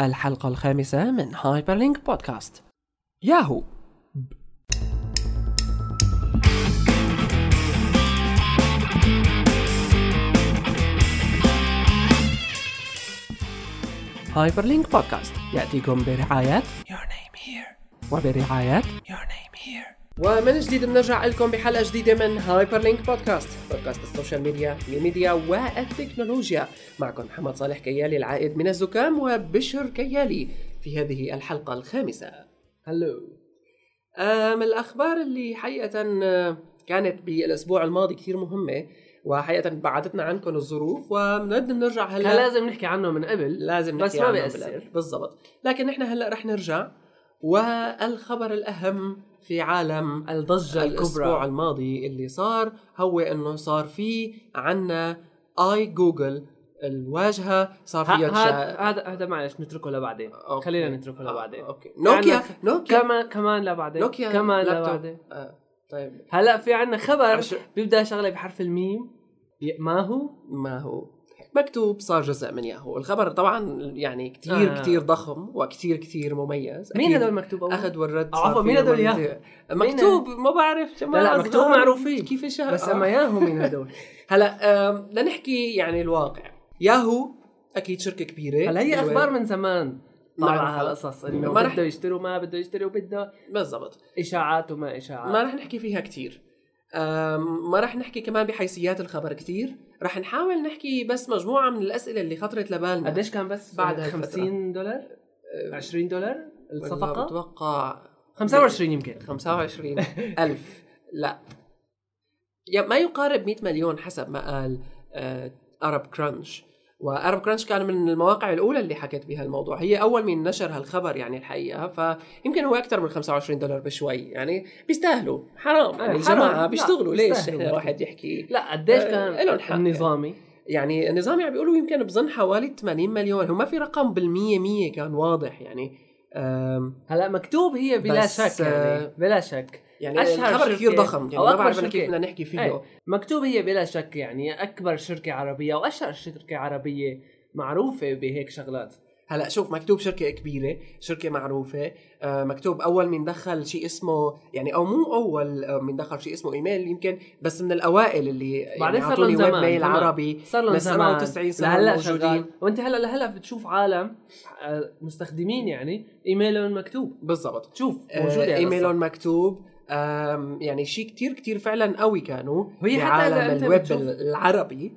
الحلقة الخامسة من هايبرلينك بودكاست ياهو هايبرلينك بودكاست يأتيكم برعاية Your Name Here. وبرعاية Your Name Here. ومن جديد بنرجع لكم بحلقة جديدة من هايبر لينك podcast podcast ال social media ال media والتكنولوجيا. معكم محمد صالح كيالي العائد من الزكام وبشر كيالي في هذه الحلقة الخامسة. هلو من الأخبار اللي حقيقة آه، كانت بالأسبوع الماضي كثير مهمة وحقيقة بعدتنا عنكم الظروف وبنرد نرجع هلأ كان لازم نحكي عنه من قبل لازم بس نحكي ما عنه بيأثر. بالضبط. لكن نحن هلأ رح نرجع والخبر الأهم في عالم الضجة الكبرى. الماضي اللي صار هو إنه صار في عنا آي جوجل الواجهة صار فيها هذا هذا معلش نتركه لبعدين. okay. خلينا نتركه آه، لبعدين. okay. نوكيا عندك نوكيا كمان كمان لبعدين. نوكيا كمان. لبعدين. آه، طيب. هلا في عنا خبر عش- بيبدأ شغلة بحرف الميم. ما هو؟ ما هو؟ مكتوب صار جزء من ياهو الخبر طبعا يعني كثير آه. كثير ضخم وكثير كثير مميز مين هدول مكتوب أول؟ أخذ والرد صار عفوا، مين هدول ياهو؟ مكتوب ما بعرف لا لا مكتوب معروفين كيف الشهر بس آه. أما ياهو مين هدول؟ هلا لنحكي يعني الواقع ياهو أكيد شركة كبيرة هلا هي أخبار من زمان طالعة. هالقصص إنه ما رح- بده يشتروا ما بده يشتروا بده بالضبط إشاعات وما إشاعات ما رح نحكي فيها كتير أم، ما رح نحكي كمان بحيثيات الخبر كتير. رح نحاول نحكي بس مجموعة من الأسئلة اللي خطرت لبالنا قديش كان بس بعد بعد هالفترة. 50 دولار؟ 20 دولار والله الصفقه بتوقع 25 يمكن. 25 ألف. لا. يا ما يقارب 100 مليون حسب ما قال أرب كرانش وأرب كرانش كان من المواقع الأولى اللي حكت بها الموضوع. هي أول من نشر هالخبر يعني الحقيقة فيمكن هو أكثر من 25 دولار بشوي. يعني بيستاهلوا. حرام. يعني لا، بيشتغلوا. ليش بيستاهلوا. الواحد يحكي؟ لا قديش آه، كان إلهم حق. النظامي؟ يعني النظام عم بيقولوا يمكن بظن حوالي 80 مليون. هو ما في رقم بالمية مية كان واضح يعني. هلا مكتوب هي بلا شك يعني آه، بلا شك. يعني أشهر الخبر كثير ضخم يعني أو ما بعرف. كيف بدنا نحكي فيه إيه. مكتوب هي بلا شك يعني أكبر شركة عربية واشهر شركة عربية معروفة بهيك شغلات هلا شوف مكتوب شركة كبيرة، شركة معروفة، آه مكتوب أول من دخل شيء اسمه يعني أو مو أول آه، من دخل شيء اسمه إيميل يمكن بس من الأوائل اللي يعني بعدين صار لهم زمان ميل. عربي صار لهم زمان 97 سنة لهلا موجودين. وأنت هلا لهلا بتشوف عالم آه، مستخدمين يعني إيميلهم مكتوب بالضبط تشوف آه موجوده هالقصة. إيميلهم مكتوب يعني شيء كتير كتير فعلا قوي كانوا وهي حتى الويب بتشوف- العربي.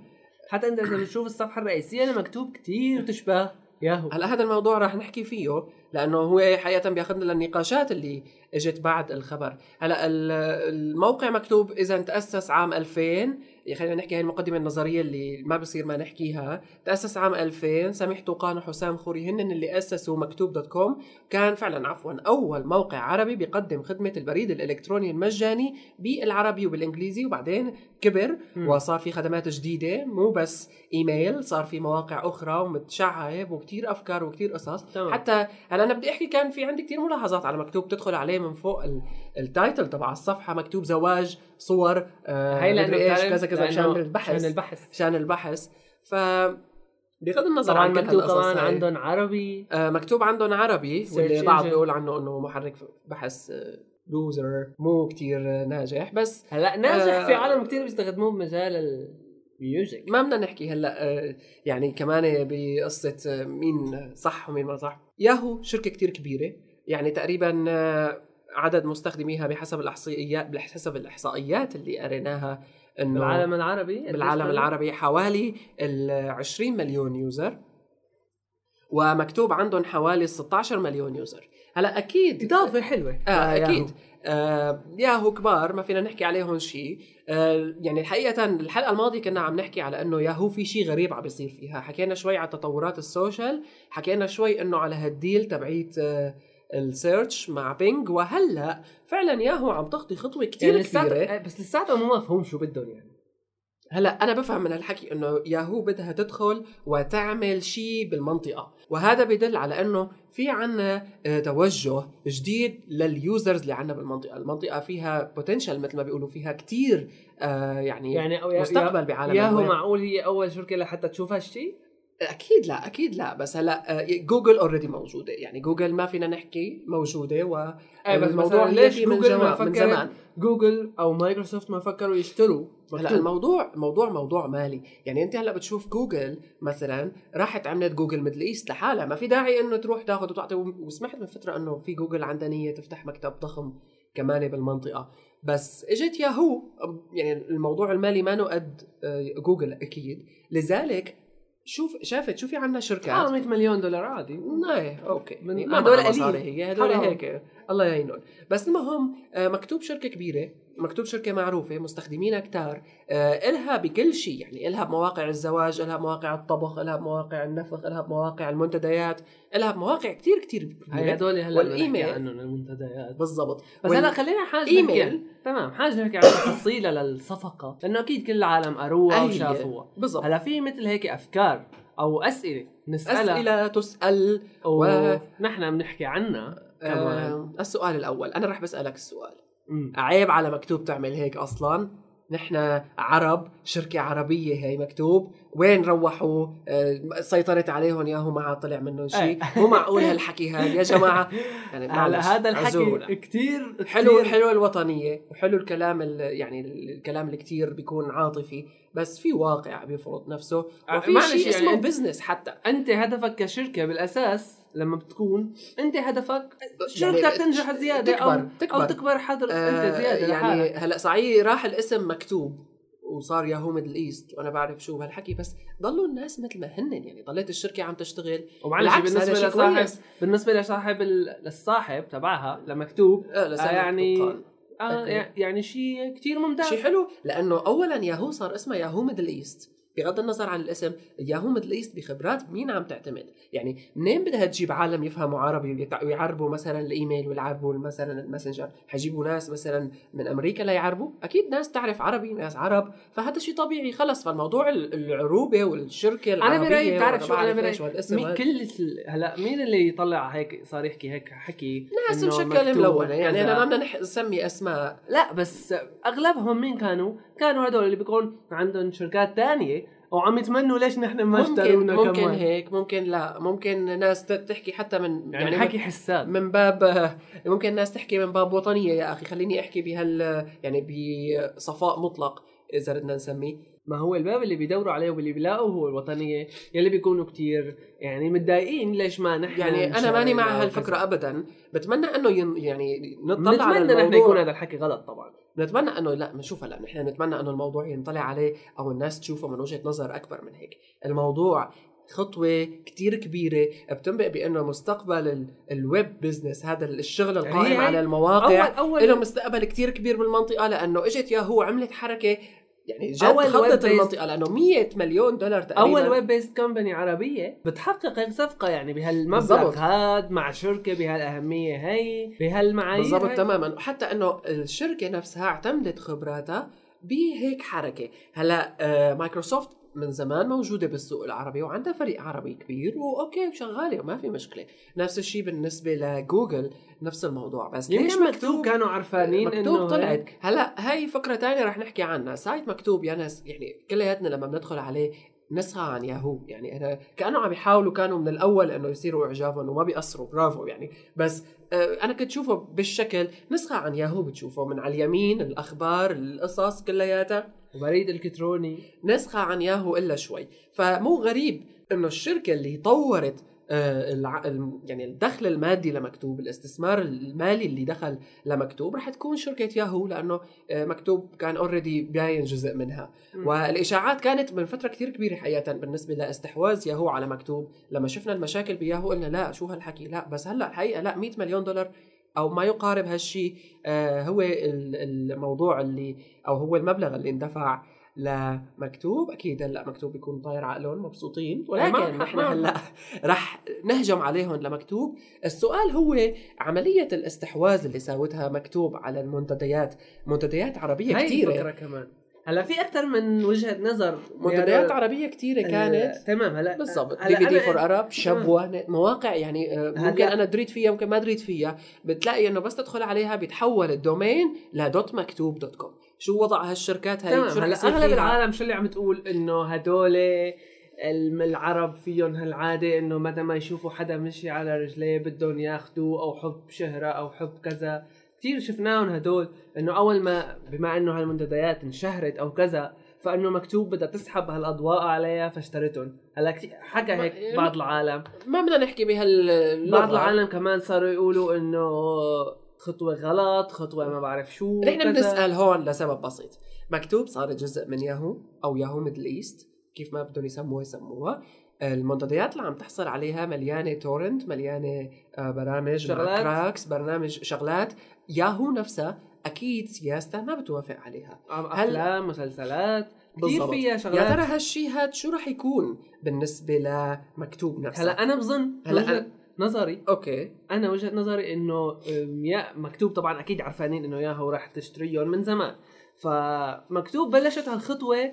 حتى انت إذا بتشوف الصفحة الرئيسية اللي مكتوب كتير تشبه ياهو هلا هذا الموضوع راح نحكي فيه. لأنه هو حقيقة بياخذنا للنقاشات اللي إجت بعد الخبر. هلأ ال- الموقع مكتوب إذا تأسس عام 2000 يا خلينا نحكي هاي المقدمة النظرية اللي ما بصير ما نحكيها. تأسس عام 2000 سميح طوقان وحسام خوري هن اللي أسسوا مكتوب dot com. كان فعلا عفوا أول موقع عربي بيقدم خدمة البريد الإلكتروني المجاني بالعربي وبالإنجليزي وبعدين كبر. وصار في خدمات جديدة مو بس إيميل صار في مواقع أخرى ومتشعب وكتير أفكار وكتير قصص. حتى هلا أنا بدي أحكي كان في عندي كتير ملاحظات على مكتوب تدخل عليه من فوق ال- التايتل تبع الصفحة مكتوب زواج صور آه هي لأنه إيش كذا كذا عشان البحث عشان البحث عشان البحث ف بغض النظر عن مكتوب كمان عندهم عربي آه مكتوب عندهم عربي واللي بعض. بيقول عنه إنه محرك بحث لوزر مو كتير آه، ناجح بس هلأ ناجح آه. في عالم كتير بيستخدموه بمجال الميوزك ما بدنا نحكي هلأ آه، يعني كمان بقصة آه، مين صح ومين ما صح. ياهو شركة كتير كبيرة يعني تقريبا آه، عدد مستخدميها بحسب الاحصائيات بحسب الإحصائيات اللي قريناها إنه بالعالم العربي؟ بالعالم؟ العربي حوالي ال 20 مليون user. ومكتوب عندهم حوالي 16 مليون user. هلأ أكيد إضافة حلوة آه ياهو. أكيد. آه ياهو كبار ما فينا نحكي عليهم شيء آه يعني الحقيقة الحلقة الماضية كنا عم نحكي على إنه ياهو في شيء غريب عم بيصير فيها. حكينا شوي على تطورات ال social حكينا شوي إنه على هال deal تبعيت آه ال search مع بينج. وهلأ فعلا ياهو عم تخطي خطوة كثير يعني كبيرة. بس لساته مو مفهوم شو بدهم يعني. هلا أنا بفهم من هالحكي إنه ياهو بدها تدخل وتعمل شيء بالمنطقة. وهذا بدل على إنه في عنا آه، توجه جديد لل users اللي عنا بالمنطقة. المنطقة فيها potential مثل ما بيقولوا فيها كتير آه يعني, يعني أو مستقبل بعالم ياهو. معقول هي أول شركة لحتى تشوف هالشيء؟ أكيد لا أكيد لا. بس هلأ آه، جوجل already موجودة. يعني جوجل ما فينا نحكي موجودة و بس الموضوع ليش جوجل ما زمان- من زمان. جوجل أو مايكروسوفت ما فكروا يشتروا؟ هلأ. الموضوع موضوع موضوع مالي. يعني أنت هلأ بتشوف جوجل مثلا راحت عملت جوجل Middle East لحالها. ما في داعي إنه تروح تاخذ وتعطي. وسمعت من فترة إنه في جوجل عندها نية تفتح مكتب ضخم كمان بالمنطقة. بس إجت ياهو يعني الموضوع المالي ما قد آه، جوجل أكيد. لذلك شوف شافت شو في عندنا شركات. آه 100 مليون دولار عادي. إيه okay. من- هدول قليل. مصاري هي هدول حرام. هيك. الله يعينهم. بس المهم آه، مكتوب شركة كبيرة. مكتوب شركة معروفة مستخدمينها كتار آه، إلها بكل شيء يعني إلها بمواقع الزواج إلها بمواقع الطبخ إلها بمواقع النفخ إلها بمواقع المنتديات إلها بمواقع كتير كتير هي هدول هلا والإيميل. بنحكي عنهم المنتديات بالضبط بس هلا خلينا حاجة. نحكي تمام حاجة نحكي عن تفصيله للصفقة لأنه أكيد كل العالم قروها. وشافوها بالضبط هلا في مثل هيك أفكار أو أسئلة نسألها أسئلة تسأل ونحن بنحكي عنها كمان آه، السؤال الأول أنا رح بسألك السؤال. عيب على مكتوب تعمل هيك أصلا. نحن عرب شركة عربية هي مكتوب. وين روحوا؟ آه، سيطرت عليهم ياهو ما طلع منهم شيء. أي. مو معقول هالحكي هذا يا جماعة. يعني على معلش، هذا. الحكي كثير حلو حلو الوطنية وحلو الكلام ال- يعني الكلام اللي كتير بيكون عاطفي. بس في واقع بيفرض نفسه وفي شيء يعني اسمه بزنس حتى. أنت هدفك كشركة بالأساس لما بتكون انت هدفك يعني شركتك تنجح زيادة أو تكبر تكبر أو تكبر حضر آه، أنت زيادة يعني لحالك. هلأ صحيح راح الاسم مكتوب وصار ياهو Middle East وأنا بعرف شو بهالحكي بس ضلوا الناس مثل ما هن يعني ضلت الشركة عم تشتغل ومعلش بالنسبة لصاحب. بالنسبة لصاحب للصاحب تبعها لمكتوب آه آه، يعني-. آه. يعني شيء كثير ممتاز شيء حلو لأنه اولا ياهو صار اسمها ياهو Middle East بغض النظر عن الاسم ياهو Middle East بخبرات مين عم تعتمد يعني منين بدها تجيب عالم يفهموا عربي ويعربوا مثلا الإيميل ويعربوا مثلا الماسنجر حيجيبوا ناس مثلا من أمريكا ليعربوا أكيد ناس تعرف عربي ناس عرب فهذا شيء طبيعي خلص فالموضوع ال- العروبة والشركة أنا العربية برايي بتعرف شو أنا برأيي. كل هلأ مين اللي يطلع هيك صار يحكي هيك حكي ناس مشكله ملونة يعني. أنا ما بدنا نسمي أسماء لا بس أغلبهم مين كانوا؟ كانوا هدول اللي بيكون عندهم شركات تانية وعم يتمنوا ليش نحن ما ممكن اشترونا ممكن كمان. هيك ممكن لا. ممكن ناس تحكي حتى من يعني, حكي حساب من باب ممكن الناس تحكي من باب وطنية. يا أخي خليني أحكي بهال يعني بصفاء مطلق إذا بدنا نسميه. ما هو الباب اللي بيدوروا عليه واللي بيلاقوا هو الوطنية يلي بيكونوا كتير. يعني متضايقين ليش ما نحن يعني أنا ماني مع هالفكرة ابدا. بتمنى إنه ين يعني نطلع على نتمنى نحن يكون الموضوع هذا الحكي غلط طبعا. نتمنى إنه لا بنشوف هلا نحن نتمنى إنه الموضوع ينطلع عليه أو الناس تشوفه من وجهة نظر أكبر من هيك. الموضوع خطوة كتير كبيرة بتنبئ بأنه مستقبل ال- ال web business هذا الشغل يعني القائم هي- على المواقع أول أول. له مستقبل كتير كبير بالمنطقة لأنه إجت ياهو عملت حركة يعني جد أول خضت المنطقة لأنه 100 مليون دولار تقريبا أول web based company عربية بتحقق هيك صفقة يعني بهالمبلغ. هاد مع شركة بهالأهمية هي بهالمعايير بالضبط. تماما وحتى إنه الشركة نفسها اعتمدت خبراتها بهيك حركة هلأ آه مايكروسوفت من زمان موجودة بالسوق العربي وعندها فريق عربي كبير و okay وشغالة وما في مشكلة. نفس الشيء بالنسبة لجوجل نفس الموضوع. بس ليش يمكن مكتوب كانوا عارفانين مكتوب إنه طلعت هيك. هلا هاي فكره تانية رح نحكي عنها. site مكتوب يا ناس يعني كلياتنا لما بندخل عليه نسخة عن ياهو. يعني أنا كأنه عم يحاولوا كانوا من الأول إنه يثيروا إعجابهم وما بيقصروا برافو يعني. بس آه، أنا كنت شوفه بالشكل نسخة عن ياهو بتشوفه من على اليمين الأخبار القصص كلياتها. وبريد الكتروني. نسخة عن ياهو إلا شوي. فمو غريب إنه الشركة اللي طورت آه، يعني الدخل المادي لمكتوب الاستثمار المالي اللي دخل لمكتوب رح تكون شركة ياهو لأنه آه، مكتوب كان already باين جزء منها. والإشاعات كانت من فترة كتير كبيرة حقيقة بالنسبة لاستحواذ ياهو على مكتوب. لما شفنا المشاكل بياهو قلنا لا شو هالحكي؟ لا بس هلأ الحقيقة لا 100 مليون دولار أو ما يقارب هالشيء آه هو ال- الموضوع اللي أو هو المبلغ اللي اندفع لمكتوب. أكيد هلأ مكتوب بيكون طاير عقلهم مبسوطين ولكن نحن هلأ رح نهجم عليهم لمكتوب. السؤال هو عملية الاستحواذ اللي ساوتها مكتوب على المنتديات منتديات عربية كثيره كمان. هلا في أكثر من وجهة نظر بهذا- عربية كثيره ال- كانت. تمام هلا بالضبط. دي في دي فور ارب شبوة مواقع يعني آه، ممكن أنا دريت فيها ممكن ما دريت فيها. بتلاقي إنه بس تدخل عليها بيتحول ال domain ل dot مكتوب dot com. شو وضع هالشركات هاي؟ شو هلا أغلب فيها؟ العالم شو اللي عم تقول؟ إنه هدول العرب فيهم هالعادة إنه متى ما يشوفوا حدا مشي على رجليه بدهم ياخذوه أو حب شهرة أو حب كذا. كثير شفناهم هدول إنه أول ما بما إنه هالمنتديات انشهرت أو كذا فإنه مكتوب بدها تسحب هالأضواء عليها فاشتريتهم هلا كتير حكى هيك بعض العالم. ما بدنا نحكي بهاللغة. بعض العالم كمان صاروا يقولوا إنه خطوة غلط خطوة ما بعرف شو نحن. بنسأل هون لسبب بسيط. مكتوب صارت جزء من ياهو أو ياهو ميدل إيست كيف ما بدهم يسموها يسموها المنتديات اللي عم تحصل عليها مليانة torrent مليانة آه، برامج شغلات. cracks برنامج شغلات. ياهو نفسها أكيد سياستها ما بتوافق عليها. هل- أفلام مسلسلات كثير. فيها يا شغلات. ترى هالشيء هاد شو رح يكون بالنسبة لمكتوب نفسها هلا أنا بظن هلا أنا- نظري okay. أنا وجهة نظري إنه يا مكتوب طبعا أكيد عرفانين إنه ياهو راح تشتريهم من زمان. فمكتوب بلشت هالخطوة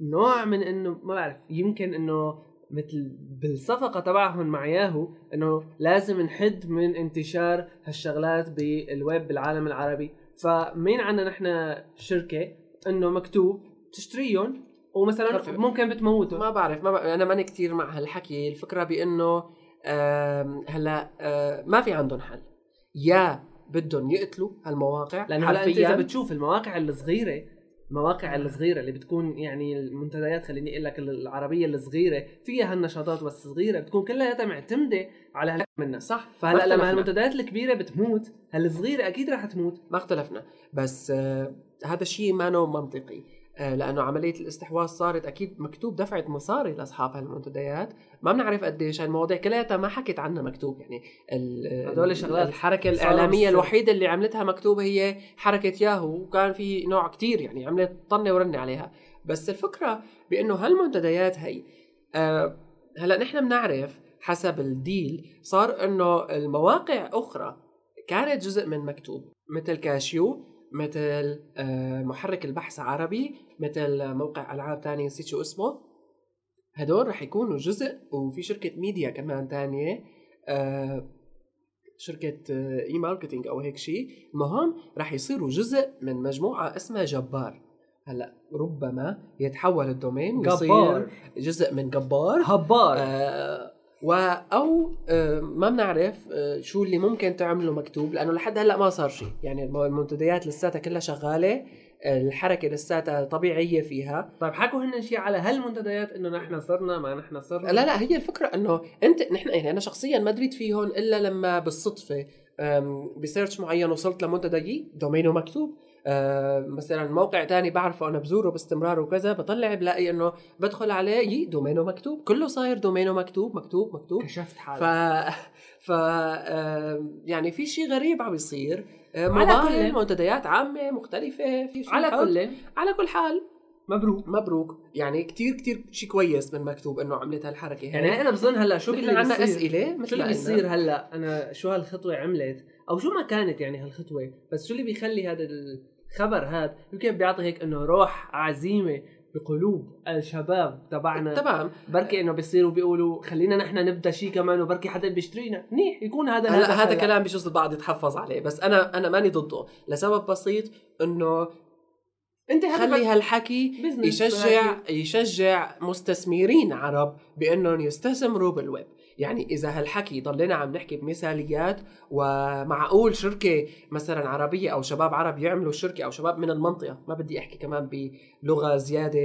نوع من إنه ما بعرف يمكن إنه مثل بالصفقة تبعهم مع ياهو إنه لازم نحد من انتشار هالشغلات بالويب بالعالم العربي فمين عنا نحن شركة إنه مكتوب تشتريهم ومثلا. ممكن بتموتهم ما بعرف ما بعرف. أنا ماني كثير مع هالحكي الفكرة بإنه هلا ما في عندهم حل يا بدهم يقتلوا هالمواقع لأنه هلا أنت. إذا بتشوف المواقع الصغيرة المواقع الصغيرة اللي بتكون يعني المنتديات خليني أقول لك العربية الصغيرة فيها هالنشاطات بس صغيرة بتكون كلها معتمدة على هال منها صح؟ فهلأ ما لما. هالمنتديات الكبيرة بتموت هالصغيرة أكيد رح تموت. ما اختلفنا بس آه، هذا الشيء ما منطقي. لأنه عملية الاستحواذ صارت أكيد مكتوب دفعت مصاري لأصحاب هالمنتديات ما بنعرف قديش هالمواضيع كلياتها ما حكت عنها مكتوب يعني هدول شغلات الحركة الإعلامية. الوحيدة اللي عملتها مكتوب هي حركة ياهو وكان في نوع كتير يعني عملت طنة ورنة عليها بس الفكرة بأنه هالمنتديات هي آه، هلأ نحن بنعرف حسب الديل صار إنه المواقع أخرى كانت جزء من مكتوب مثل كاشيو مثل آه، محرك البحث عربي مثل موقع ألعاب تاني نسيت شو اسمه. هدول رح يكونوا جزء وفي شركة ميديا كمان تانية آه، شركة آه، e-marketing أو هيك شيء المهم رح يصيروا جزء من مجموعة اسمها جبار. هلأ ربما يتحول ال domain ويصير جبار. جزء من جبار. جبار. آه و أو آه ما بنعرف آه شو اللي ممكن تعمله مكتوب لأنه لحد هلأ ما صار شيء. يعني الم- المنتديات لساتها كلها شغالة الحركة لساتها طبيعية فيها. طيب حكوا هن شيء على هالمنتديات إنه نحن صرنا ما نحن صرنا؟ لا لا هي الفكرة إنه أنت نحن يعني أنا شخصيا ما دريت فيهم إلا لما بالصدفة بسيرش معين وصلت لمنتدى دومينه مكتوب. أه، مثلا موقع تاني بعرفه أنا بزوره باستمرار وكذا بطلع بلاقي إنه بدخل عليه يي دومينه مكتوب. كله صاير دومينه مكتوب مكتوب مكتوب. كشفت ف حالي ف آم، يعني في شيء غريب عم بيصير آه، على كل- منتديات عامة مختلفة في شيء على. كل. على كل حال. مبروك. مبروك. يعني كتير كتير شيء كويس من مكتوب إنه عملت هالحركة يعني هي أنا بظن هلأ شو اللي عندنا أسئلة مثل شو اللي بيصير. هلأ؟ أنا شو هالخطوة عملت؟ أو شو ما كانت يعني هالخطوة؟ بس شو اللي بيخلي هذا الخبر هذا. يمكن بيعطي هيك إنه روح عزيمة بقلوب الشباب تبعنا. تمام. بركي إنه بيصيروا بيقولوا خلينا نحن نبدأ شيء كمان وبركي حدا بيشترينا. منيح يكون هذا هلا هذا. كلام بجوز البعض يتحفظ عليه بس أنا أنا ماني ضده. لسبب بسيط إنه أنت خلي هالحكي يشجع يشجع مستثمرين عرب بأنهم يستثمروا بالويب. يعني إذا هالحكي ضلينا عم نحكي بمثاليات ومعقول شركة مثلا عربية أو شباب عرب يعملوا شركة أو شباب من المنطقة ما بدي أحكي كمان بلغة زيادة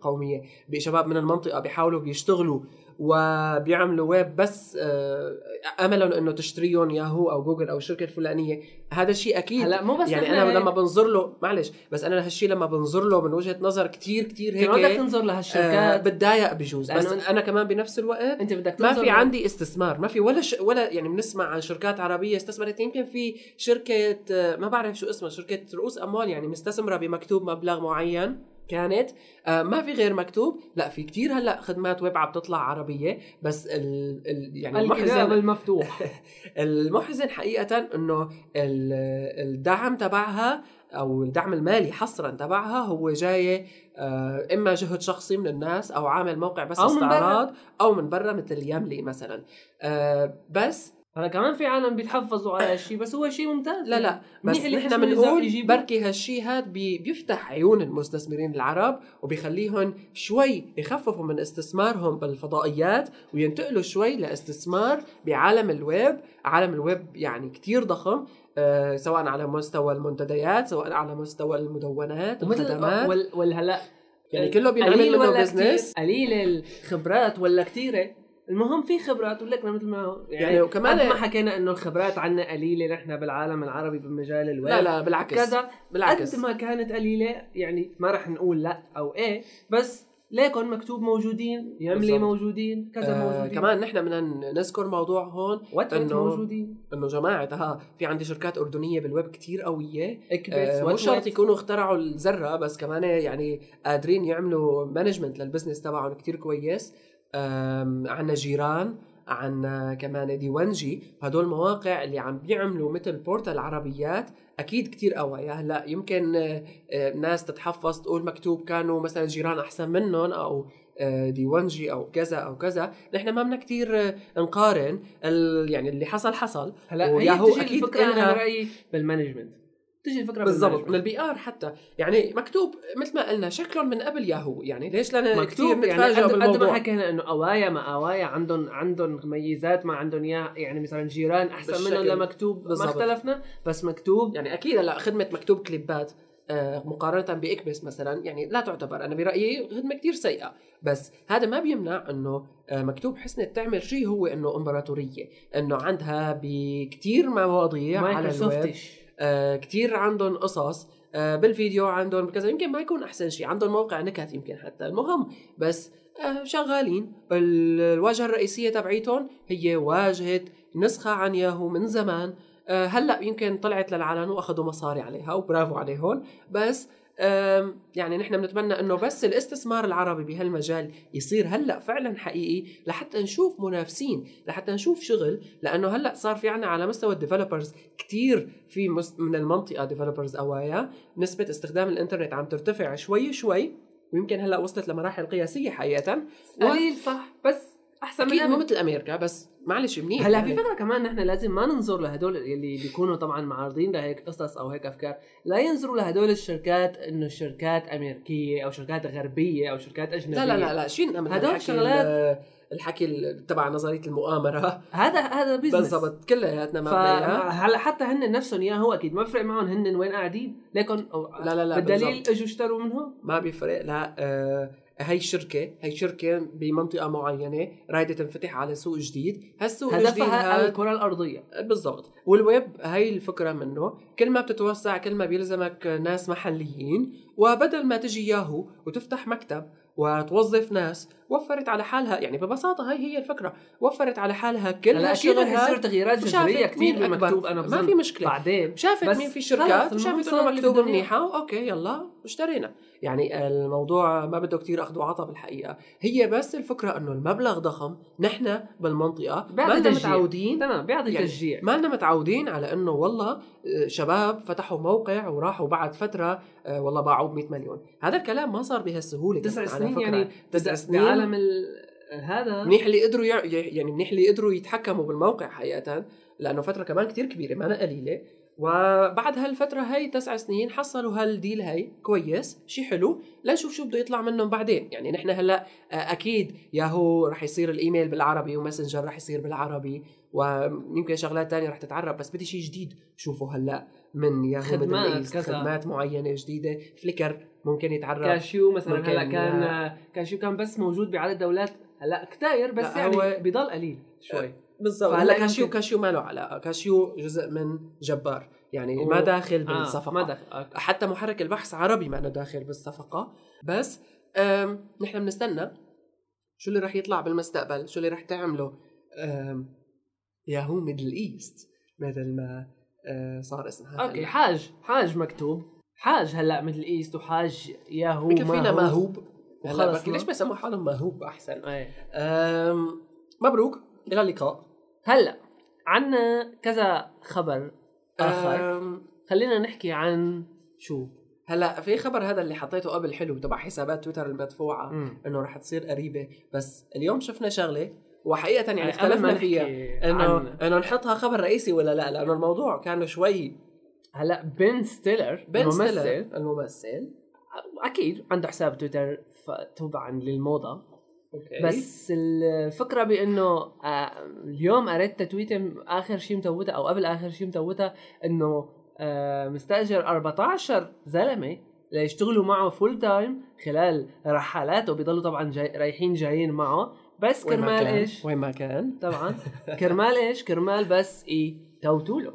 قومية بشباب من المنطقة بيحاولوا بيشتغلوا وبيعملوا ويب بس آه، أملا إنه تشتريهم ياهو أو جوجل أو الشركة الفلانيه هذا الشيء أكيد. هلا مو بس يعني أنا هيك. لما بنظر له معلش بس أنا هالشيء لما بنظر له من وجهة نظر كتير كتير ما بدك هيك تنظر آه لهالشركات بتضايق بجوز. بس أنا كمان بنفس الوقت أنت بدك ما في عندي استثمار ما في ولا ش... ولا يعني بنسمع عن شركات عربية استثمرت. يمكن في شركة آه، ما بعرف شو اسمها شركة رؤوس أموال يعني مستثمرة بمكتوب مبلغ معين. كانت آه ما في غير مكتوب. لا في كتير هلأ خدمات ويب عم تطلع عربية بس ال... ال... يعني المحزن المفتوح. المحزن حقيقة إنه ال- الدعم تبعها أو الدعم المالي حصرا تبعها هو جاي آه، إما جهد شخصي من الناس أو عامل موقع بس أو من برا. استعراض أو من برا مثل يملي مثلا. آه، بس هلا كمان في عالم بيتحفظوا على هالشيء بس هو شيء ممتاز. لا لا بس منيح اللي نحن بنقول. بركي هالشيء هاد بي بيفتح عيون المستثمرين العرب وبيخليهم شوي يخففوا من استثمارهم بالفضائيات وينتقلوا شوي لاستثمار بعالم الويب. عالم الويب يعني كتير ضخم آه سواء على مستوى المنتديات سواء على مستوى المدونات ومثل الخدمات. وال والهلا يعني كله بينعمل منه business قليل الخبرات ولا كثيره المهم في خبرات ولكن مثل ما هو يعني, يعني وكمان- قد ما حكينا إنه الخبرات عنا قليلة نحن بالعالم العربي بمجال الويب لا لا بالعكس كذا بالعكس. قد ما كانت قليلة يعني ما رح نقول لأ أو إيه بس ليكن مكتوب موجودين يملي. موجودين كذا آه موجودين. كمان نحن بدنا نذكر موضوع هون إنه- موجودين. إنه جماعة ها في عندي شركات أردنية بالويب كتير قوية. آه، مو. شرط يكونوا اخترعوا الذرة بس كمان يعني قادرين يعملوا management لل business تبعهم كتير كويس. عنا جيران عنا كمان ديوانجي هدول مواقع اللي عم بيعملوا مثل portal عربيات أكيد كتير قوية. هلأ يمكن آه، ناس تتحفظ تقول مكتوب كانوا مثلا جيران أحسن منهم أو آه، ديوانجي أو كذا أو كذا. نحن ما بدنا كثير آه، نقارن ال- يعني اللي حصل حصل. هلأ هي بتجي أكيد الفكرة أنا برأيي بال management. بتجي الفكرة بالضبط. من. ال PR حتى. يعني مكتوب مثل ما قلنا شكلهم من قبل ياهو يعني ليش؟ لنا كثير مكتوب يعني نتفاجئ قد, قد ما حكينا إنه قوايا ما قوايا عندهم عندهم ميزات ما عندهم اياها يعني مثلا جيران أحسن منهم. لمكتوب ما. اختلفنا بس مكتوب يعني أكيد هلا خدمة مكتوب clipat آه، مقارنة بإكبس مثلا يعني لا تعتبر. أنا برأيي خدمة كتير سيئة. بس هذا ما بيمنع أنه آه، مكتوب حسنت تعمل شيء هو أنه إمبراطورية. أنه عندها بكتير مواضيع على الويب. آه، كتير عندهم قصص آه، بالفيديو عندهم كذا. يمكن ما يكون أحسن شيء. عندهم موقع نكت يمكن حتى المهم بس آه، شغالين. ال- الواجهة الرئيسية تبعيتهم هي واجهة نسخة عن ياهو من زمان. هلأ يمكن طلعت للعلن وأخذوا مصاري عليها وبرافو عليهم. بس يعني نحن بنتمنى إنه بس الاستثمار العربي بهالمجال يصير هلأ فعلا حقيقي لحتى نشوف منافسين لحتى نشوف شغل لأنه هلأ صار في عنا على مستوى ال developers كتير في من المنطقة developers قوايا نسبة استخدام الإنترنت عم ترتفع شوي شوي ويمكن هلأ وصلت لمراحل قياسية حقيقه قليل صح بس أحسن من مو. مثل أمريكا بس معلش منيح هلا في يعني. فكرة كمان نحن لازم ما ننظر لهدول اللي بيكونوا طبعا معارضين لهيك قصص أو هيك أفكار لا ينظروا لهدول الشركات إنه شركات أمريكية أو شركات غربية أو شركات أجنبية لا لا لا لا هدول شغلات- ال- الحكي ال- تبع نظرية المؤامرة هذا هذا بزنس بالضبط كلياتنا ما. فهلا حتى هن نفسهم يا هو أكيد ما بفرق معهم هن وين قاعدين لكن لا لا لا بالدليل. إجوا اشتروا منهم ما بيفرق لا آه هي شركة هي شركة بمنطقة معينة رايدة تنفتح على سوق جديد. هالسوق الجديد هدفها الكرة الأرضية. بالضبط. والويب هي الفكرة منه. كل ما بتتوسع كل ما بيلزمك ناس محليين وبدل ما تجي ياهو وتفتح مكتب وتوظف ناس وفرت على حالها يعني ببساطة هي هي الفكرة وفرت على حالها كل هلا أكيد رح يصير تغييرات جذرية كثير. بالمكتوب أنا ما في مشكلة. بعدين. شافت مين في شركات صار إنه مكتوب منيحة okay يلا اشترينا. يعني الموضوع ما بده كتير أخذ وعطى بالحقيقة. هي بس الفكرة إنه المبلغ ضخم نحن بالمنطقة ما لنا. متعودين. تمام بيعطي يعني تشجيع. ما لنا متعودين على إنه والله آه، شباب فتحوا موقع وراحوا بعد فترة آه، والله باعوا ب 100 مليون. هذا الكلام ما صار بهالسهولة تسع سنين. يعني تسع سنين بعالم ال- هذا. منيح اللي قدروا يع... يعني منيح اللي قدروا يتحكموا بالموقع حقيقة لأنه فترة كمان كتير كبيرة ما أنا قليلة. وبعد هالفترة هاي تسع سنين حصلوا هال deal هاي كويس شي حلو. لنشوف شو بده يطلع منهم بعدين. يعني نحن هلأ آه، أكيد ياهو رح يصير الإيميل بالعربي و messenger رح يصير بالعربي ويمكن شغلات تانية رح تتعرب بس بدي شي جديد شوفه هلأ من ياهو خدمات كذا. خدمات معينة جديدة Flickr ممكن يتعرب CashU مثلا ممكن هلا كان آه، CashU كان بس موجود بعدد دولات هلا كتاير بس يعني هو- بضل قليل شوي. بالضبط. فهلا هلا كاشيو كاشيو ما له علاقة كاشيو جزء من جبار. يعني ما داخل آه بالصفقة. ما دخل آه. حتى محرك البحث عربي ما داخل بالصفقة. بس نحن بنستنى شو اللي رح يطلع بالمستقبل شو اللي رح تعمله ياهو ميدل إيست مثل ما آه، صار اسمها أوكي. حاج حاج مكتوب. حاج هلا مثل ايست وحاج ياهو بكفينا ما ماهوب. هلا وخلص بركي ليش بسموا حالهم ماهوب أحسن؟ إيه. مبروك إلى اللقاء. هلا عنا كذا خبر آخر. خلينا نحكي عن شو؟ هلا في خبر هذا اللي حطيته قبل حلو تبع حسابات تويتر المدفوعة مم. إنه رح تصير قريبة. بس اليوم شفنا شغلة وحقيقه يعني ما اختلفنا فيها. إنه إنه نحطها خبر رئيسي ولا لا؟ لأنه الموضوع كان شوي هلا بن ستيلر بن الممثل ستيلر الممثل. أكيد عنده حساب تويتر طبعا للموضة. أوكي. بس الفكرة بإنه آه، اليوم قريت تويتة آخر شيء متوتها أو قبل آخر شيء متوتها إنه آه، مستأجر 14 زلمة ليشتغلوا معه full time خلال رحلاته. بيضلوا طبعا جاي رايحين جايين معه. بس كرمال إيش؟ وين ما كان. طبعا. كرمال إيش؟ كرمال بس يتوتوا له.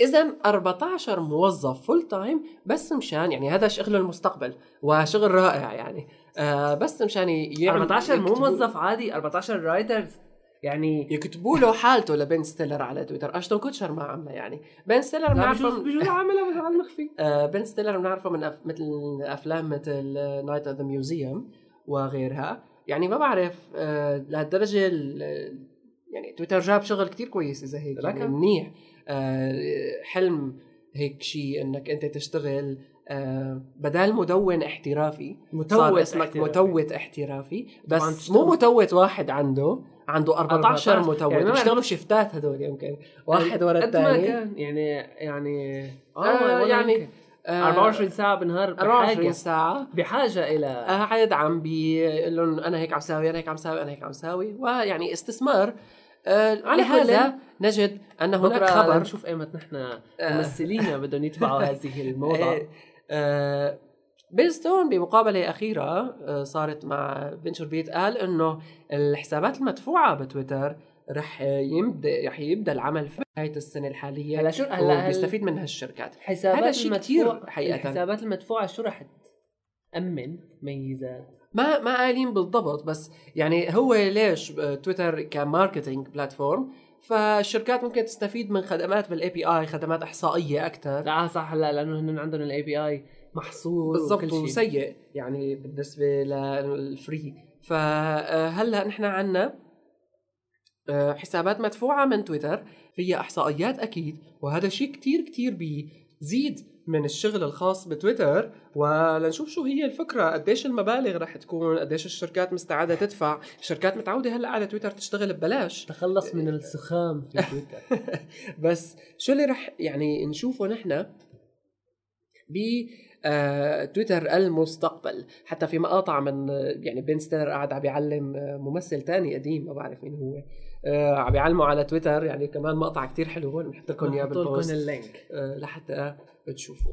إذا 14 موظف full time بس مشان يعني هذا شغل المستقبل وشغل رائع يعني. آه بس مشان يعمل 14 مو موظف عادي 14 writers يعني يكتبوا له حالته لبن ستيلر على تويتر. أشتون كوتشر ما عمله يعني. بن ستيلر بنعرفه بجوز عاملها على المخفي. آه بن ستيلر بنعرفه من أف... مثل أفلام مثل نايت ات ذا ميوزيوم وغيرها. يعني ما بعرف آه لهالدرجة ال- يعني تويتر جاب شغل كتير كويس إذا هيك يعني منيح. حلم هيك شيء إنك أنت تشتغل آه بدال مدون احترافي صار متوت اسمك احترافي. متوت احترافي بس مو متوت واحد عنده عنده 14 14 متوت. يعني بيشتغلوا شيفتات هدول يمكن واحد ورا الثاني. كان يعني يعني آه، والله يعني يمكن. آه، 24 ساعة بالنهار 24 بحاجة ساعة. بحاجة إلى قاعد عم بيقول لهم أنا هيك عم ساوي أنا هيك عم ساوي أنا هيك عم ساوي. ويعني استثمار. آه على لهذا كل- نجد أن هناك خبر. نشوف أيمت نحن ممثلين بدهم يتبعوا هذه الموضة. إيه، آه بيلستون بمقابلة أخيرة آه صارت مع فينشر بيت قال إنه الحسابات المدفوعة بتويتر رح يبدا رح يبدأ العمل في نهاية السنة الحالية هلا شو هلا هل- بيستفيد منها الشركات. هذا شيء المدفوعة حقيقة. الحسابات المدفوعة شو رح تأمن ميزات؟ ما ما قايلين بالضبط بس يعني هو ليش تويتر ك marketing platform؟ فالشركات ممكن تستفيد من خدمات بال API خدمات إحصائية أكثر لا صح هلا لأنه هن عندهم ال API محصور بالضبط وسيء يعني بالنسبة لل free. فهلأ نحن عنا آه، حسابات مدفوعة من تويتر فيها إحصائيات أكيد وهذا شيء كتير كتير بيزيد من الشغل الخاص بتويتر ولنشوف شو هي الفكرة. قديش المبالغ رح تكون؟ قديش الشركات مستعدة تدفع؟ الشركات متعودة هلا على تويتر تشتغل ببلاش. تخلص من السخام في تويتر. بس شو اللي رح يعني نشوفه نحن ب آه، تويتر المستقبل؟ حتى في مقاطع من يعني بين ستيلر قاعد عم بيعلم آه، ممثل تاني قديم ما بعرف مين هو آه، عم بيعلمه على تويتر. يعني كمان مقطع كتير حلو هون بنحط لكم إياه نحط لكم بالبوست ال link. آه، لحتى تشوفوا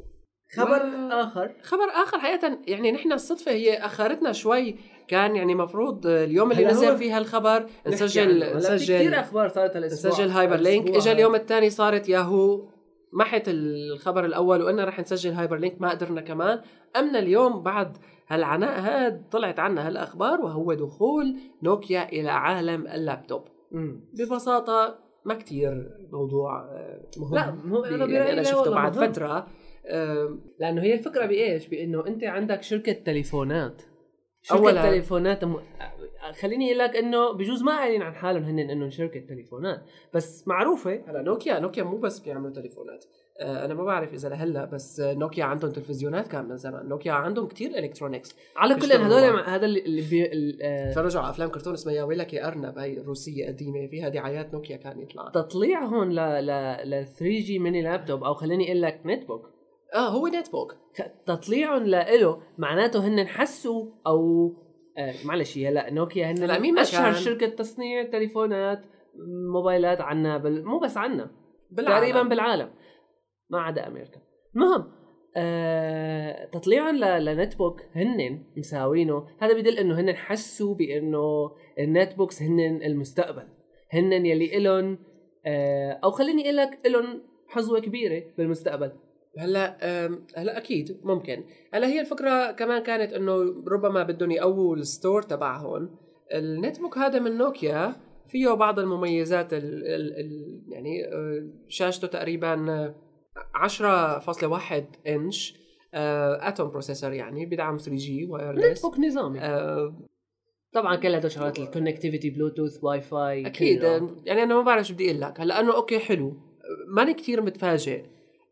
خبر و- آخر. خبر آخر حقيقة يعني نحن الصدفة هي آخرتنا شوي كان يعني مفروض اليوم اللي نزل فيها الخبر نسجل نسجل كثير أخبار صارت هالأسبوع. نسجل هايبر لينك. اجى. اليوم الثاني صارت ياهو محت الخبر الأول وقلنا رح نسجل هايبر لينك ما قدرنا كمان. قمنا اليوم بعد هالعناء هاد طلعت عنا هالأخبار وهو دخول نوكيا إلى عالم اللابتوب. ببساطة ما كتير موضوع آه، مهم لا هو أنا يعني أنا شفته بعد مهم. فترة لأنه هي الفكرة بإيش؟ بإنه أنت عندك شركة تليفونات شركة أولاً. تليفونات م... خليني أقول لك إنه بجوز ما قايلين عن حالهم هن إنه شركة تليفونات بس معروفة هلا نوكيا نوكيا مو بس بيعملوا تليفونات أنا ما بعرف إذا لهلأ بس آه، نوكيا عندهم تلفزيونات كان من زمان. نوكيا عندهم كتير electronics على كل. مع- هذا اللي, بي... آه، تفرجوا على أفلام كرتون اسمها يا ويلك يا أرنب هي روسية قديمة فيها دعايات نوكيا كان يطلع. تطليعهم ل ل ل 3G mini laptop أو خليني أقول لك netbook آه هو netbook تطليعهم له معناته هن حسوا أو آه معلش هلأ نوكيا هن هلأ مين أشهر شركة تصنيع تليفونات موبايلات عنا بال... مو بس عنا بالعالم. تقريبا بالعالم. ما عدا أمريكا. المهم آه تطليعهم ل- ل netbook هن مساوينه. هذا بيدل إنه هن حسوا بإنه ال netbooks هن المستقبل. هن يلي الهم آه أو خليني أقول لك الهم حظوة كبيرة بالمستقبل. هلأ هلأ أكيد ممكن. هلأ هي الفكرة كمان كانت إنه ربما بدهم يقووا ال store تبعهم ال netbook هذا من نوكيا فيه بعض المميزات ال ال ال يعني آه، شاشته تقريبا 10.1 inch Atom processor يعني بدعم 3G نت wireless بوك نظامي. طبعا كل هذول شغلات ال connectivity Bluetooth Wi-Fi أكيد. كله. يعني أنا ما بعرف شو بدي أقول لك. هلأ أنه okay حلو. ماني كثير متفاجئ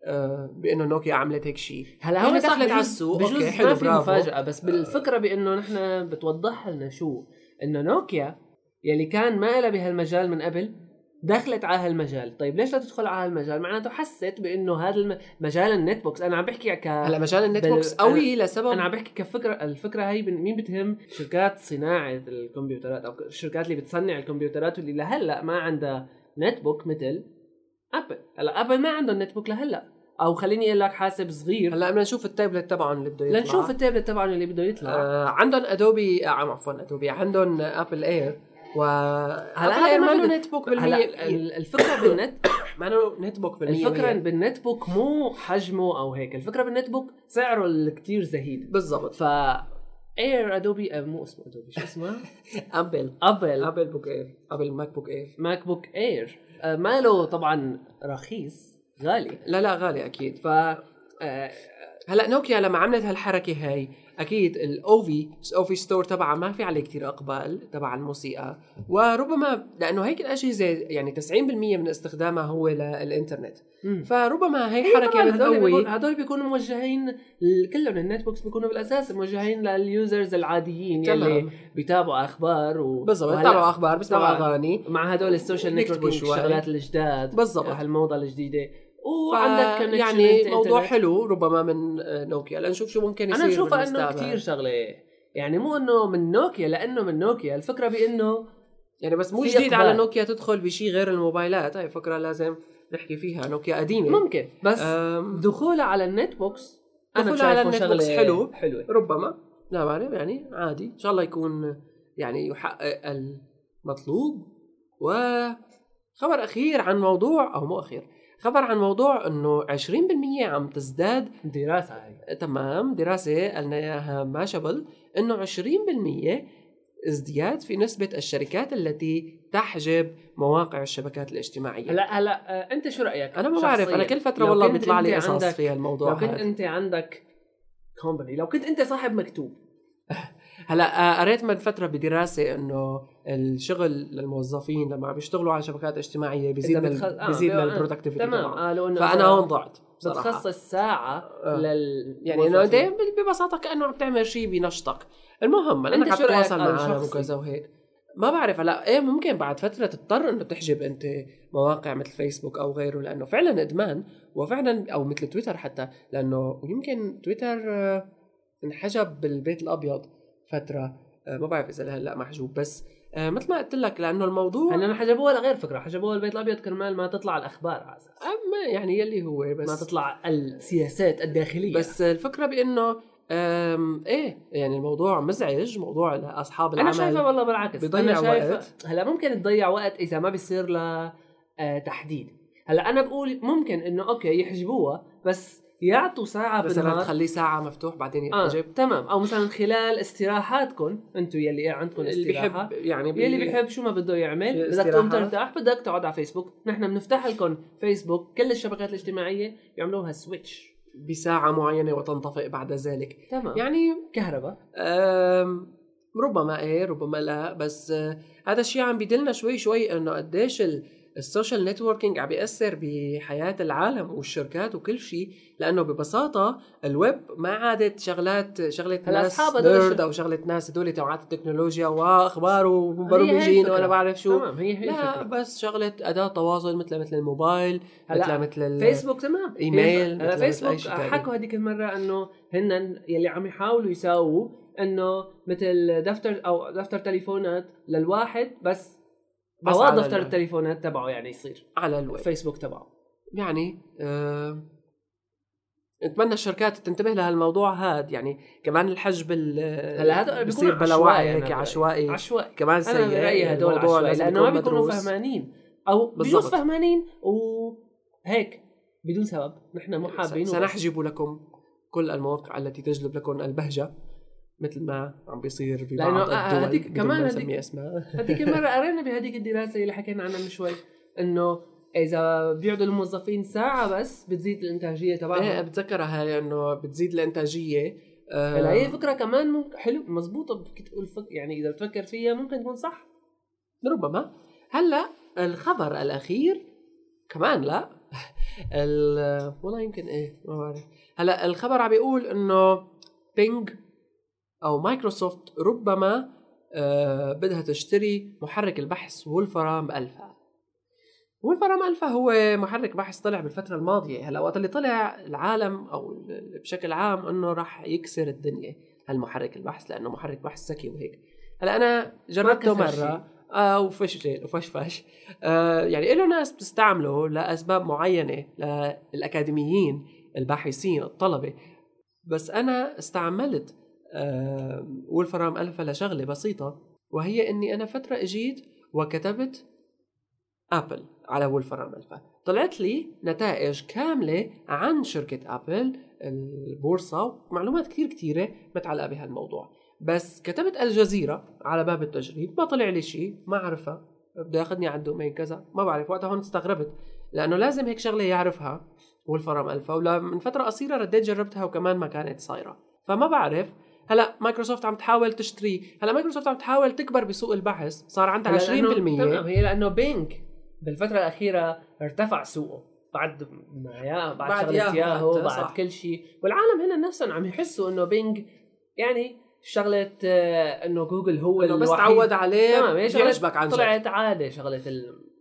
آه، بأنه نوكيا عملت هيك شيء هلأ هي هو صح دخلت على السوق. بجوز okay حلو ما في برافو. مفاجأة بس بالفكرة بأنه نحن بتوضح لنا شو. إنه نوكيا يلي كان ما لها بهالمجال من قبل دخلت على هالمجال. طيب ليش لا تدخل على هالمجال؟ معناته حست بإنه هذا. مجال ال netbooks أنا عم بحكي ك هلا مجال ال netbooks قوي لسبب أنا عم بحكي كفكره الفكرة هي بن- مين بتهم؟ شركات صناعة الكمبيوترات أو الشركات اللي بتصنع الكمبيوترات واللي لهلأ ما عندها netbook مثل أبل. هلأ أبل ما عندهم netbook لهلأ. أو خليني أقول لك حاسب صغير. هلا بدنا نشوف التابلت تبعهم اللي بده يطلع. لنشوف التابلت تبعهم اللي بده يطلع. آه عندهم ادوبي آه عفوا ادوبي عندهم ابل اير و هلا ابل هذا ما بدنا- netbook بالمية ال- الفكرة بالنت ما له netbook بالمية الفكرة. بال netbook مو حجمه أو هيك الفكرة بال netbook سعره الكتير زهيد. بالضبط. ف اير ادوبي آه، مو اسمه ادوبي شو اسمه؟ ابل ابل ابل بوك اير ابل ماك بوك اير ماك بوك اير ماله طبعا رخيص غالي. لا لا غالي أكيد. ف آه، هلا نوكيا لما عملت هالحركة هاي أكيد الاوفي اوفي store تبعها ما في عليه كتير إقبال تبع الموسيقى وربما لأنه هيك الاجهزه يعني 90% من استخدامها هو للانترنت. فربما هي هي حركة بتقوي هدول بيكونوا موجهين كلهم ال netbooks بيكونوا بالأساس موجهين لل users العاديين يلي. بيتابعوا أخبار و... بالضبط وهلأ بتابعوا أخبار بيسمعوا. أغاني مع هدول ال social بيكتبوا networking شوي. الشغلات الجداد بالضبط. هالموضة الجديدة وعندك يعني موضوع إنترنت. حلو ربما من آه، نوكيا. لنشوف شو ممكن يصير أنا بشوفها إنه. كثير شغلة. يعني مو إنه من نوكيا لأنه من نوكيا. الفكرة بإنه يعني بس مو جديد. على نوكيا تدخل بشيء غير الموبايلات. هاي فكرة لازم نحكي فيها نوكيا قديمة. ممكن. بس دخولها على ال netbooks أنا دخولها على النت بوكس حلو. حلوة. ربما. لا بعرف يعني عادي. إن شاء الله يكون يعني يحقق المطلوب. وخبر أخير عن موضوع أو مو أخير. خبر عن موضوع إنه 20% عم تزداد دراسة هاي تمام دراسة قلنا اياها Mashable انه 20% ازدياد في نسبة الشركات التي تحجب مواقع الشبكات الاجتماعية هلا هلا آه، أنت شو رأيك أنا ما بعرف أنا؟ كل فترة لو والله بيطلع لي قصص في الموضوع لو كنت. أنت عندك company لو كنت أنت صاحب مكتوب هلا آه، قريت من فترة بدراسة إنه الشغل للموظفين لما عم بيشتغلوا على شبكات اجتماعية بيزيد إذا من بتخ- آه، بيزيد من آه، ال productivity تمام. قالوا إنه فأنا هون ضعت بصراحة. بتخصص ساعه آه. لل يعني إنه انت ببساطة كأنه عم تعمل شيء بنشطك المهم أنت انك عم تتواصل أنا مع عالم شخصي؟ وكذا وهيك ما بعرف هلا إيه ممكن بعد فترة تضطر إنه تحجب أنت مواقع مثل فيسبوك أو غيره لأنه فعلا إدمان وفعلا أو مثل تويتر حتى لأنه يمكن تويتر آه، انحجب بالبيت الأبيض فترة. آه، ما بعرف إذا هلأ محجوب بس آه، مثل ما قلت لك لأنه الموضوع هلا حجبوها لغير فكرة. حجبوها البيت الأبيض كرمال ما تطلع الأخبار على أساس أما يعني يلي هو بس ما تطلع السياسات الداخلية. بس الفكرة بإنه أم إيه يعني الموضوع مزعج موضوع لاصحاب العمل أنا شايفة والله بالعكس. شايفة وقت. هلأ ممكن تضيع وقت إذا ما بيصير آه تحديد. هلأ أنا بقول ممكن إنه أوكي يحجبوها بس يعطوا ساعة مثلا بالنهار. تخليه ساعة مفتوح بعدين آه يحجب تمام. أو مثلا خلال استراحاتكم أنتم يلي عندكم اللي استراحة بيحب يعني بي- يلي بيحب شو ما بده يعمل بدك. تقوم ترتاح بدك تقعد على فيسبوك. نحن بنفتح لكم فيسبوك كل الشبكات الاجتماعية بيعملوها switch بساعة معينة وتنطفئ بعد ذلك. تمام. يعني كهرباء. ربما إيه ربما لا بس آه، هذا الشيء عم بيدلنا شوي شوي إنه قديش ال- social networking عم بيأثر بحياة العالم والشركات وكل شيء لأنه ببساطة الويب ما عادت شغلات شغلة ناس nerd أو شغلة ناس هدول تبعات التكنولوجيا وأخبار ومبرمجين الفكرة. وأنا بعرف شو تمام هي هي لا الفكرة بس شغلة أداة تواصل مثل مثل الموبايل مثل مثل فيسبوك تمام إيميل، هلا فيسبوك. حكوا هذيك المرة إنه هن يلي عم يحاولوا يساووا إنه مثل دفتر أو دفتر تليفونات للواحد بس على دفتر ال- التليفونات تبعه يعني يصير. على الويب فيسبوك تبعه. يعني آه نتمنى الشركات تنتبه لهالموضوع هاد يعني كمان الحجب ال- هلا هذا بصير بيكون بلا وعي هيك عشوائي. عشوائي. كمان أنا سيء برايي هدول عشوائي لأنه ما يكون بيكونوا. فهمانين. أو بجوز. فهمانين وهيك بدون سبب. نحن مو حابين. سنحجب لكم كل المواقع التي تجلب لكم البهجة. مثل ما عم بيصير لأنه ببعض آه، الدول هديك- كمان ما هديك- هذيك المرة قرينا بهذيك الدراسة اللي حكينا عنها من شوي إنه إذا بيقعدوا الموظفين ساعة بس بتزيد الإنتاجية إيه تبعهم بتذكرها هاي إنه بتزيد الإنتاجية. آه، هلا هي فكرة كمان ممكن حلو مزبوطة فيك تقول فك يعني إذا بتفكر فيها ممكن تكون صح. ربما. هلأ الخبر الأخير كمان لا. ال- والله يمكن إيه ما بعرف. هلأ الخبر عم بيقول إنه Bing أو مايكروسوفت ربما آه بدها تشتري محرك البحث Wolfram Alpha. Wolfram Alpha هو محرك بحث طلع بالفترة الماضية. هلأ وقت اللي طلع العالم أو بشكل عام إنه راح يكسر الدنيا هالمحرك البحث لأنه محرك بحث ذكي وهيك. هلأ أنا جربته مرة. آه وفشل وفشفش. آه يعني له ناس بتستعمله لأسباب معينة للأكاديميين الباحثين الطلبة. بس أنا استعملت آه Wolfram Alpha لشغله بسيطة وهي إني أنا فترة إجيت وكتبت Apple على Wolfram Alpha طلعت لي نتائج كاملة عن شركة Apple البورصة ومعلومات كثير كثيره متعلقة بهالموضوع. بس كتبت الجزيرة على باب التجريب ما طلع لي شيء ما اعرفها بده ياخذني على ال domain كذا ما بعرف وقتها هون استغربت لأنه لازم هيك شغلة يعرفها Wolfram Alpha ومن فترة قصيرة رديت جربتها وكمان ما كانت صايرة. فما بعرف هلا مايكروسوفت عم تحاول تشتري هلا مايكروسوفت عم تحاول تكبر بسوق البحث صار عندها 20% تمام هي لأنه Bing بالفترة الأخيرة ارتفع سوقه بعد يا بعد, بعد شغلة ياهو بعد صح. كل شيء. والعالم هنا نفسهم عم يحسوا إنه بينج يعني شغلة آه، إنه جوجل هو إنه بس تعود عليه تمام يعجبك عن طلعت عادة شغلة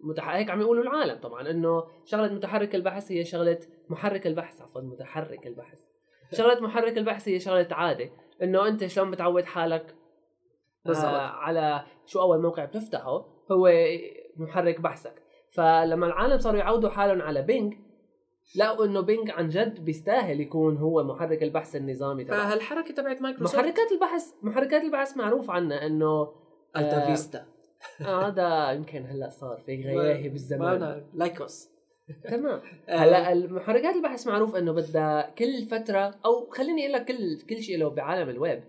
المتحرك هيك عم يقولوا العالم طبعا إنه شغلة متحرك البحث هي شغلة محرك البحث عفوا متحرك البحث. شغلة محرك البحث هي شغلة عادة. إنه أنت شلون بتعود حالك بالضبط. آه على شو أول موقع بتفتحه هو محرك بحثك. فلما العالم صاروا يعودوا حالهم على Bing لقوا إنه Bing عن جد بيستاهل يكون هو محرك البحث النظامي تبعه. فهالحركة تبعت مايكروسوفت؟ محركات البحث محركات البحث معروف عنها إنه AltaVista آه هذا يمكن هلأ صار في غياهب الزمان Lycos تمام. آه. هلا المحركات البحث معروف إنه بدها كل فترة أو خليني أقول لك كل كل شيء له بعالم الويب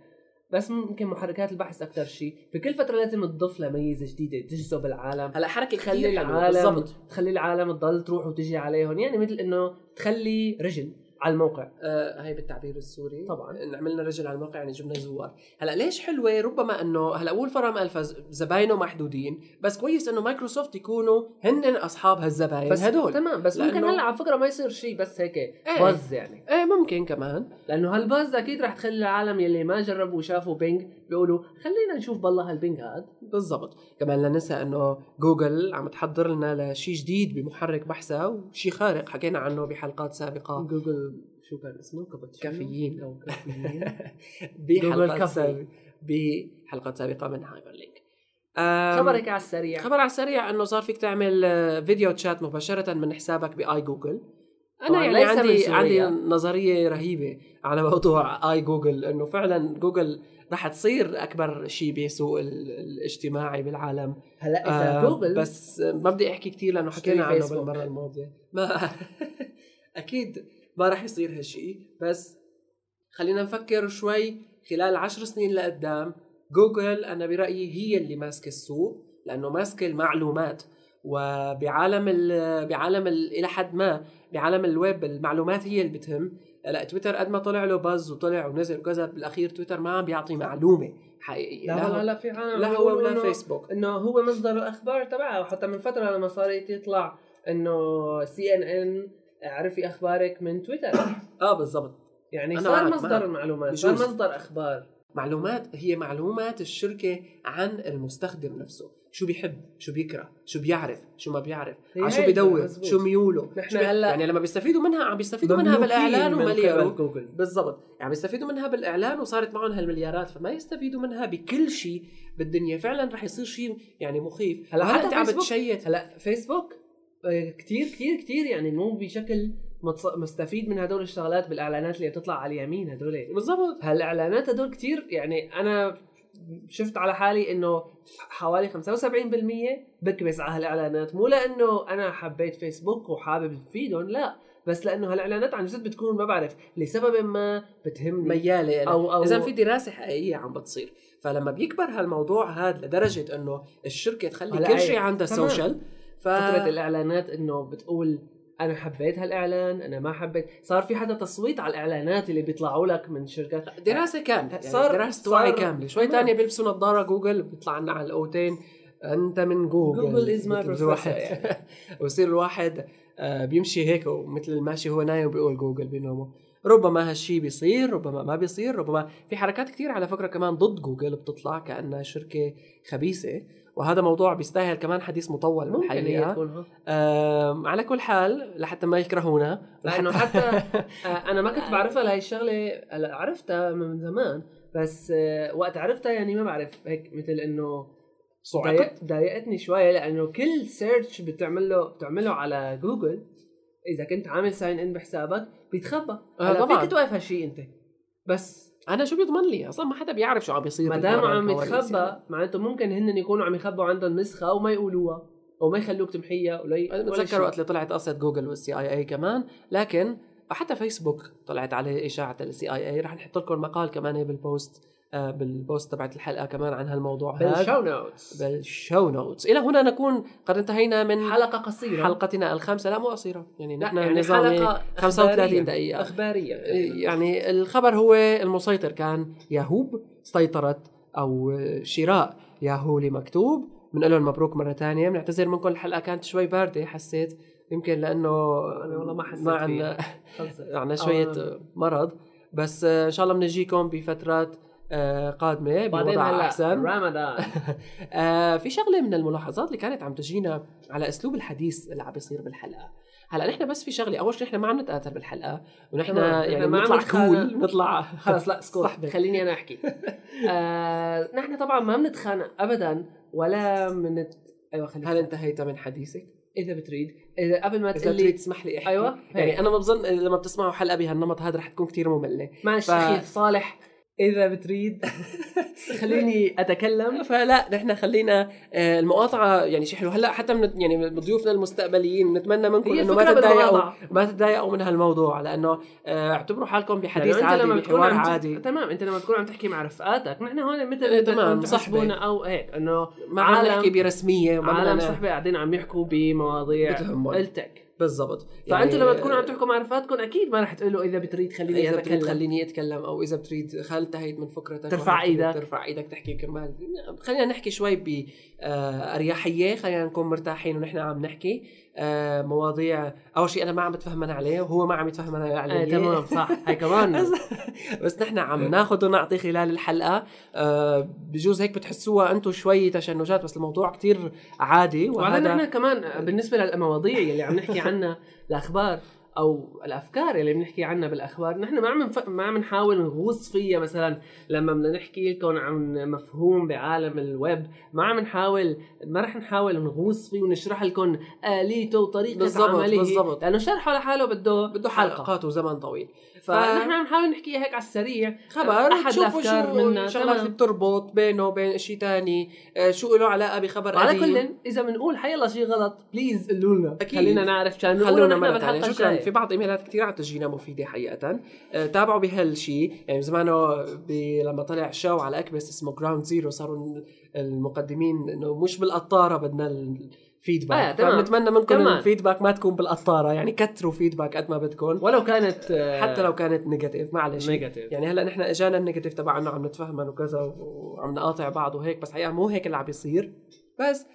بس ممكن محركات البحث أكثر شيء. بكل فترة لازم تضيف لها ميزه جديدة تجذب العالم. هلا حركة تخلي العالم بالضبط. تخلي العالم تضل تروح وتجي عليهم. يعني مثل إنه تخلي رجل. على الموقع. آه هي بالتعبير السوري. طبعا. عملنا رجل على الموقع يعني جبنا زوار. هلأ ليش حلوة؟ ربما إنه هلأ Wolfram Alpha زباينه محدودين بس كويس إنه مايكروسوفت يكونوا هن أصحاب هالزباين بس هدول. تمام بس ممكن هلأ على فكرة ما يصير شيء بس هيك إيه. buzz يعني. إيه ممكن كمان. لأنه هال buzz أكيد رح تخلي العالم يلي ما جربوا وشافوا Bing بيقولوا خلينا نشوف بالله هال Bing هاد. بالضبط. كمان لا ننسى إنه جوجل عم تحضر لنا لشيء جديد بمحرك بحثها وشيء خارق. حكينا عنه بحلقات سابقة. جوجل شو كان اسمه كافيين. أو كافيين. بحلقات سابقة. بحلقات سابقة من Hyperlink. خبرك على السريع. خبر على السريع إنه صار فيك تعمل آه، video chat مباشرة من حسابك ب iGoogle. أنا يعني عندي عندي نظرية رهيبة على موضوع iGoogle إنه فعلا جوجل رح تصير أكبر شيء بسوق الاجتماعي بالعالم. هلأ إذا آه جوجل بس ما بدي أحكي كثير لأنه حكينا عنه بالمرة الماضية. ما أكيد ما رح يصير هالشيء بس خلينا نفكر شوي خلال عشر سنين لقدام جوجل أنا برأيي هي اللي ماسكة السوق لأنه ماسكة المعلومات. وبعالم ال بعالم ال إلى حد ما بعالم الويب المعلومات هي اللي بتهم. لا تويتر قد ما طلع له buzz وطلع ونزل وكذا بالأخير تويتر ما عم بيعطي معلومة حقيقية. لا لا لا في عالم لا هو ولا فيسبوك إنه هو مصدر الأخبار تبعه. وحتى من فترة لما صار يطلع إنه CNN عرفي أخبارك من تويتر؟ آه بالضبط. يعني صار مصدر المعلومات صار مصدر أخبار. معلومات هي معلومات الشركة عن المستخدم نفسه. شو بيحب شو بيكره شو بيعرف شو ما بيعرف على شو بدور شو ميوله. نحن هلا يعني لما بيستفيدوا منها عم بيستفيدوا منها بالإعلان ومليارات. جوجل. بالضبط. يعني بيستفيدوا منها بالإعلان وصارت معهم هالمليارات فما يستفيدوا منها بكل شيء بالدنيا. فعلا رح يصير شيء يعني مخيف. هلا حتى عم بتشيت هلا فيسبوك كثير كثير كثير يعني مو بشكل مستفيد من هدول الشغلات بالإعلانات اللي بتطلع على اليمين هدول. بالضبط. هالإعلانات هدول كثير يعني أنا شفت على حالي إنه حوالي 75% بكبس على هالإعلانات. مو لأنه أنا حبيت فيسبوك وحابب تفيدهم لا. بس لأنه هالإعلانات عن جد بتكون ما بعرف لسبب ما بتهمني. ميالة. أو أو إذا في دراسة حقيقية عم بتصير. فلما بيكبر هالموضوع هذا لدرجة إنه الشركة تخلي كل شيء عندها سوشيال ف... فكره الإعلانات إنه بتقول أنا حبيت هالإعلان أنا ما حبيت. صار في حتى تصويت على الإعلانات اللي بيطلعوا لك من شركات دراسة كاملة يعني صار دراسة وعي كاملة. شوي ثانية بيلبسوا نظارة جوجل بيطلع لنا على الأوتين أنت من جوجل. Google is my ويصير الواحد آه، بيمشي هيك ومثل الماشي هو نايم وبيقول جوجل بنومه ربما هالشي بيصير ربما ما بيصير ربما في حركات كثير على فكرة كمان ضد جوجل بتطلع كأنها شركة خبيثة. وهذا موضوع بيستاهل كمان حديث مطول ممكن ها. آم، على كل حال لحتى ما يكرهونا لأنه حتى آه، أنا ما كنت بعرفها لهي الشغلة هلا عرفتها من زمان بس آه، وقت عرفتها يعني ما بعرف هيك مثل إنه صعقت؟ ضايقت- ضايقتني شوي لأنه كل search بتعمله بتعمله على جوجل إذا كنت عامل sign in بحسابك بيتخبى. آه، طبعاً. فيك توقف هالشيء أنت. بس. أنا شو بيضمن لي أصلا ما حدا بيعرف شو عم بيصير ما دام عم يتخبى يعني. معناته ممكن هن يكونوا عم يخبوا عندهم نسخة وما يقولوها أو ما يخلوك تمحيها ولا. بتذكر وقت اللي طلعت قصة جوجل وال CIA كمان لكن حتى فيسبوك طلعت عليه إشاعة ال CIA رح نحط لكم مقال كمان بال post بال post تبعت الحلقة كمان عن هالموضوع هذا. بال show notes بال show notes إلى هنا نكون قد انتهينا من حلقة قصيرة. حلقتنا الخامسة. لا مو قصيرة. يعني نحن يعني حلقة 35 إخبارية. دقيقة. إخبارية. يعني الخبر هو المسيطر كان ياهوب سيطرت أو شراء ياهو لمكتوب. بنقول لهم مبروك مرة ثانية بنعتذر منكم الحلقة كانت شوي باردة حسيت. يمكن لأنه أنا والله ما حسيت ما عندنا. عندنا شوية آه. مرض. بس آه، إن شاء الله بنجيكم بفترات آه، قادمة بعدين بوضع أحسن. رمضان. آه، في شغلة من الملاحظات اللي كانت عم تجينا على أسلوب الحديث اللي عم بيصير بالحلقة. هلا نحن بس في شغلة. أول شيء نحن ما عم نتأثر بالحلقة ونحن يعني ما عم بنطلع. كول بنطلع خلص لا اسكت صحبة. خليني أنا أحكي. آه، نحن طبعا ما بنتخانق ابدا ولا منت أيوه خليك هل انتهيت من حديثك؟ إذا بتريد. إذا قبل ما تقول تريد لي تسمح لي أحكي. أيوة، يعني هيك. أنا ما بظن لما بتسمعوا حلقة بهالنمط هذا رح تكون كتير مملة. معلش ف- أخي صالح. إذا بتريد خليني أتكلم فلا نحن خلينا آه، المقاطعة يعني شيء حلو هلأ حتى من يعني من ضيوفنا المستقبليين نتمنى منكم إنه ما تتضايقوا. ما تتضايقوا من هالموضوع لأنه آه، اعتبروا حالكم بحديث أنت عادي بحوار عادي تمام أنت لما تكون عم تحكي مع رفقاتك نحن هون مثل إيه، تمام، صحبة. أو هيك إنه ما عم نحكي برسمية عالم صحبة قاعدين عم يحكوا بمواضيع بتهمهم. إلتك بالضبط. فأنتوا يعني، لما تكونوا عم تحكوا مع رفقاتكم أكيد ما رح تقولوا إذا بتريد خليني إذا بتريد خليني أتكلم أو إذا بتريد هل انتهيت من فكرتك ترفع إيدك. ترفع إيدك تحكي كرمال. خلينا نحكي شوي بأريحية خلينا نكون مرتاحين ونحن عم نحكي. مواضيع. أول شيء أنا ما عم بتفهمنا عليه وهو ما عم يتفهمنا عليه. إيه تمام صح. هي كمان. بس نحن عم ناخذ ونعطي خلال الحلقة. آه، بجوز هيك بتحسوها أنتم شوي تشنجات بس الموضوع كتير عادي وبعدين وهذا نحن كمان بالنسبة للمواضيع اللي عم نحكي عنها الأخبار. أو الأفكار اللي بنحكي عنها بالأخبار. نحن ما عم نف... ما عم نحاول نغوص فيها مثلا لما بدنا نحكي لكم عن مفهوم بعالم الويب. ما عم نحاول ما رح نحاول نغوص فيه ونشرح لكم آليته وطريقة بالضبط، عمله. بالضبط. لأنه شرحه لحاله بده بده حلقات وزمن طويل. فنحن عم نحاول نحكيها هيك على السريع. خبر أحد الأفكار شو منها. شغلات اللي. بتربط بينه وبين شيء تاني. آه، شو له علاقة بخبر قديم؟ كل إذا بنقول حيلا شيء غلط بليز قولوا لنا. أكيد. خلينا نعرف عشان خلونا نحن بالحلقة في بعض إيميلات كثير عم تجينا مفيدة حقيقة. آه، تابعوا بهالشيء يعني زمانه لما طلع show على اكبس اسمه Ground Zero صاروا المقدمين إنه مش بالقطارة بدنا ال feedback آه، تمام. منكم كمان. ال feedback ما تكون بالقطارة يعني كتروا feedback قد ما بدكم. ولو كانت آه، حتى لو كانت negative معلش. negative يعني هلأ نحن إجانا ال negative تبعنا عم نتفهمن وكذا وعم نقاطع بعض وهيك بس حقيقة مو هيك اللي عم بيصير بس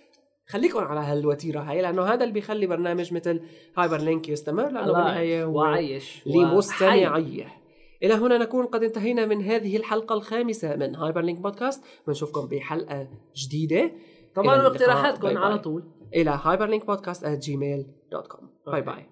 خليكم على هالوتيرة هاي لأنه هذا اللي بيخلي برنامج مثل Hyperlink يستمر لأنه بالنهاية هو وعايش وحي. لمستمعيه إلى هنا نكون قد انتهينا من هذه الحلقة الخامسة من Hyperlink Podcast. بنشوفكم بحلقة جديدة. طبعا إلى bye. على طول. إلى hyperlinkpodcast at gmail.com bye bye